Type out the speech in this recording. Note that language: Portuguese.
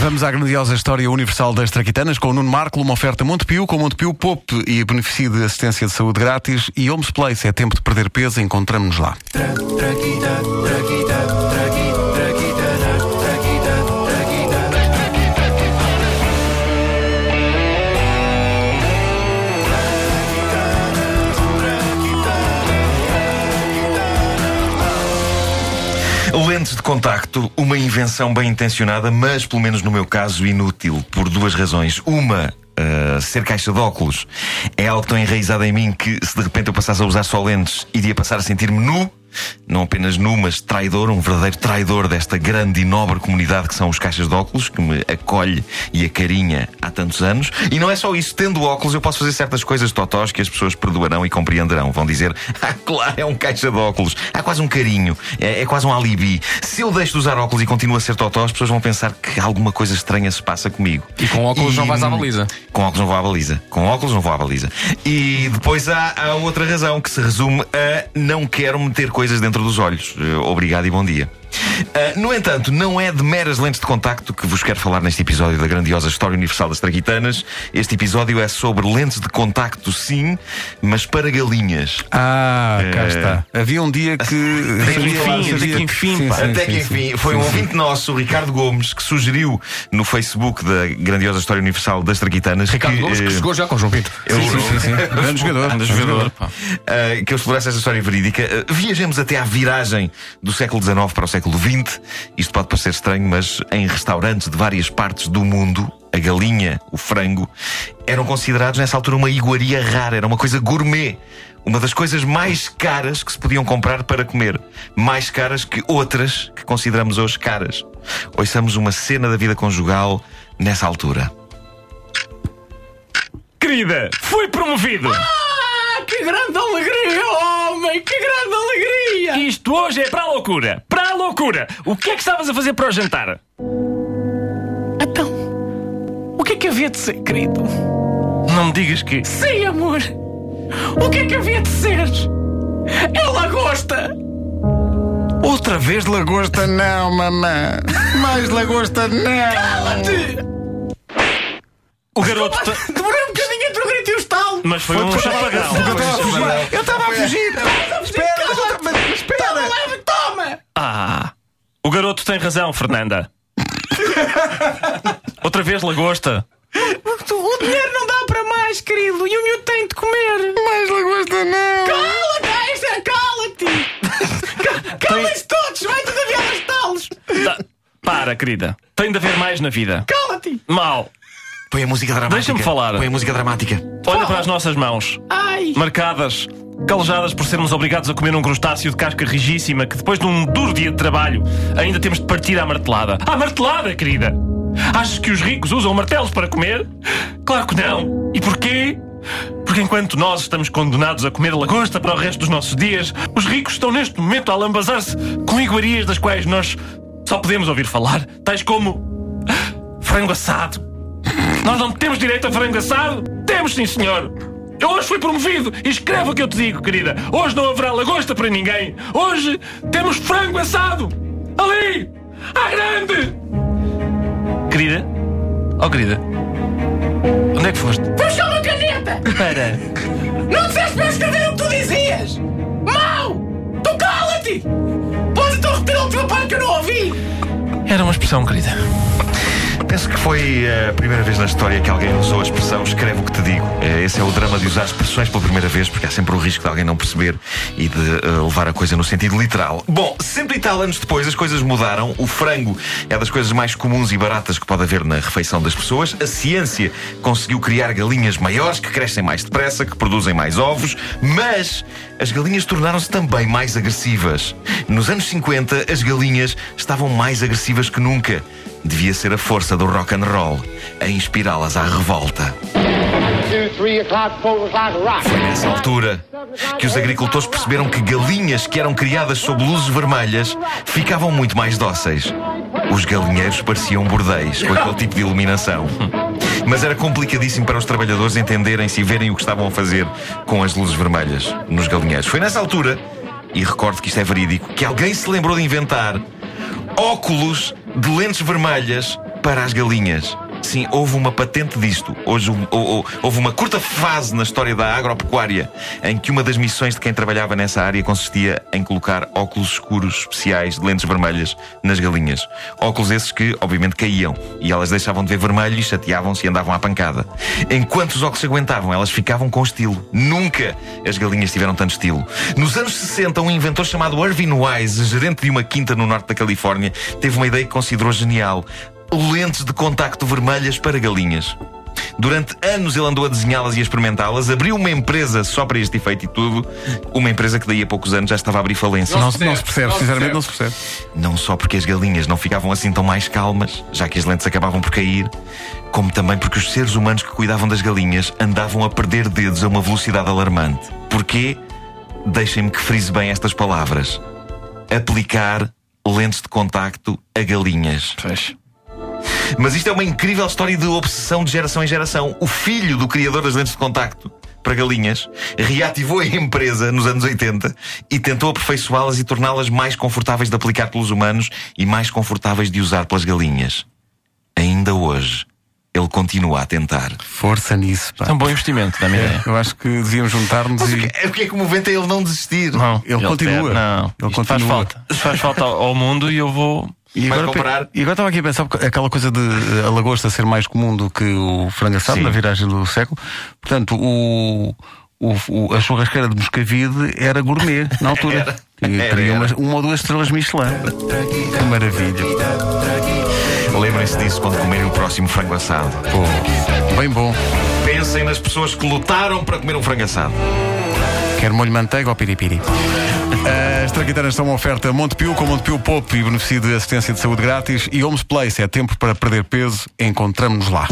Vamos à grandiosa história universal das traquitanas com o Nuno Marco, uma oferta Montepio, com Montepio Pop e beneficio de assistência de saúde grátis e Homes Place. É tempo de perder peso, encontramos-nos lá. Lentes de contacto, uma invenção bem intencionada, mas, pelo menos no meu caso, inútil, por duas razões. Uma, Uh, ser caixa de óculos. É algo tão enraizado em mim que se de repente eu passasse a usar só lentes, iria passar a sentir-me nu não apenas nu, mas traidor, um verdadeiro traidor desta grande e nobre comunidade que são os caixas de óculos, que me acolhe e acarinha há tantos anos. E não é só isso, tendo óculos eu posso fazer certas coisas totós que as pessoas perdoarão e compreenderão. Vão dizer, ah, claro, é um caixa de óculos, há quase um carinho, é, é quase um alibi. Se eu deixo de usar óculos e continuo a ser totó, as pessoas vão pensar que alguma coisa estranha se passa comigo. E com óculos e, não vais à baliza. Com óculos não vou à baliza. Com óculos não vou à baliza. E depois há, há outra razão que se resume a não quero meter coisas dentro dos olhos. Eh, obrigado e bom dia. Uh, no entanto, não é de meras lentes de contacto que vos quero falar neste episódio da grandiosa História Universal das Traquitanas. Este episódio é sobre lentes de contacto, sim, mas para galinhas. Ah, uh, cá está. Havia um dia que. até que enfim, até que enfim, até que enfim. Foi um ouvinte nosso, o Ricardo Gomes, que sugeriu no Facebook da grandiosa História Universal das Traquitanas. Ricardo que, Gomes, que eh, chegou já com o João Pinto. Eu, sim, sim, sim. grande jogador. Grande jogador. Uh, que eu explorasse essa história verídica. Ah, viajemos até à viragem do século XIX para o século XX 20. Isto pode parecer estranho, mas em restaurantes de várias partes do mundo, a galinha, o frango, eram considerados nessa altura uma iguaria rara, era uma coisa gourmet. Uma das coisas mais caras que se podiam comprar para comer. Mais caras que outras que consideramos hoje caras. Ouçamos uma cena da vida conjugal nessa altura. Querida, fui promovido! Ah! Que grande alegria, homem! Que grande alegria! Isto hoje é para a loucura! Para a loucura! O que é que estavas a fazer para o jantar? Então, o que é que havia de ser, querido? Não me digas que. Sim, amor! O que é que havia de ser? É lagosta! Outra vez lagosta, não, mamã! Mais lagosta, não! Cala-te! O garoto. Demorei um bocadinho entre o grito e o estalo! Mas foi, um chapagão. Eu estava a fugir! Espera, espera! Leve, toma! Ah! O garoto tem razão, Fernanda. Outra vez lagosta. O dinheiro não dá para mais, querido, e o miúdo tem de comer. Mais lagosta não. Cala-te, Esther, cala-te. Calem-se todos, vai tudo aviar os talos. Tá, Para, querida. Tem de haver mais na vida. Cala-te. Mal. Põe a música dramática. Deixa-me falar. Põe a música dramática. Olha para as nossas mãos. Ai. Marcadas, calejadas por sermos obrigados a comer um crustáceo de casca rigíssima que depois de um duro dia de trabalho ainda temos de partir à martelada. À martelada, querida! Achas que os ricos usam martelos para comer? Claro que não. E porquê? Porque enquanto nós estamos condenados a comer lagosta para o resto dos nossos dias, os ricos estão neste momento a lambazar-se com iguarias das quais nós só podemos ouvir falar, tais como frango assado. Nós não temos direito a frango assado? Temos, sim, senhor. Eu hoje fui promovido e escreve o que eu te digo, querida. Hoje não haverá lagosta para ninguém. Hoje temos frango assado. Ali! À grande! Querida? Oh, querida. Onde é que foste? Puxa uma caneta. Para. Não disseste para escrever o que tu dizias. Mau! Tu cala-te. Podes então repetir a última parte que eu não ouvi. Era uma expressão, querida. Penso que foi a primeira vez na história que alguém usou a expressão escreve o que te digo. Eh, esse é o drama de usar expressões pela primeira vez, porque há sempre o risco de alguém não perceber e de uh, levar a coisa no sentido literal. Bom, cento e tal anos depois as coisas mudaram. O frango é das coisas mais comuns e baratas que pode haver na refeição das pessoas. A ciência conseguiu criar galinhas maiores que crescem mais depressa, que produzem mais ovos, mas as galinhas tornaram-se também mais agressivas. Nos anos 50, as galinhas estavam mais agressivas que nunca devia ser a força do rock and roll a inspirá-las à revolta. Foi nessa altura que os agricultores perceberam que galinhas que eram criadas sob luzes vermelhas ficavam muito mais dóceis. Os galinheiros pareciam bordéis com aquele tipo de iluminação. Mas era complicadíssimo para os trabalhadores entenderem-se e verem o que estavam a fazer com as luzes vermelhas nos galinheiros. Foi nessa altura, e recordo que isto é verídico, que alguém se lembrou de inventar óculos de lentes vermelhas para as galinhas. Sim, houve uma patente disto. Hoje hou- hou- houve uma curta fase na história da agropecuária em que uma das missões de quem trabalhava nessa área consistia em colocar óculos escuros especiais de lentes vermelhas nas galinhas. Óculos esses que, obviamente, caíam e elas deixavam de ver vermelho e chateavam-se e andavam à pancada. Enquanto os óculos aguentavam, elas ficavam com estilo. Nunca as galinhas tiveram tanto estilo. Nos anos 60, um inventor chamado Irving Wise, gerente de uma quinta no norte da Califórnia, teve uma ideia que considerou genial lentes de contacto vermelhas para galinhas. Durante anos ele andou a desenhá-las e a experimentá-las, abriu uma empresa só para este efeito e tudo, uma empresa que daí a poucos anos já estava a abrir falência. Não, se- não se percebe, Não se sinceramente percebe. não se percebe. Não só porque as galinhas não ficavam assim tão mais calmas, já que as lentes acabavam por cair, como também porque os seres humanos que cuidavam das galinhas andavam a perder dedos a uma velocidade alarmante. Porquê? Deixem-me que frise bem estas palavras: aplicar lentes de contacto a galinhas. Pois. Mas isto é uma incrível história de obsessão de geração em geração. O filho do criador das lentes de contacto para galinhas reativou a empresa nos anos 80 e tentou aperfeiçoá-las e torná-las mais confortáveis de aplicar pelos humanos e mais confortáveis de usar pelas galinhas. Ainda hoje, ele continua a tentar. Força nisso, pá. É um bom investimento, dá-me ideia. Eu acho que devíamos juntar-nos o e. que, é- o que é comovente é ele não desistir. Não, Ele continua. pede- não, Ele Isto faz continua. falta. Isto faz falta ao mundo e eu vou. E agora, comprar? e agora estava aqui a pensar, aquela coisa de eh, a lagosta ser mais comum do que o frango assado Sim. na viragem do século. Portanto, o, o- o- a churrasqueira de Moscavide era gourmet na altura. Era. E Era, teria era. Uma, uma ou duas estrelas Michelin. Que maravilha. Lembrem-se disso quando comerem o próximo frango assado. Pô, bem bom. Pensem nas pessoas que lutaram para comer um frango assado. Quer molho de manteiga ou piripiri? As traquitanas são uma oferta Montepio com Montepio Pop e beneficio de assistência de saúde grátis e Homes Place. É tempo para perder peso. Encontramos-nos lá.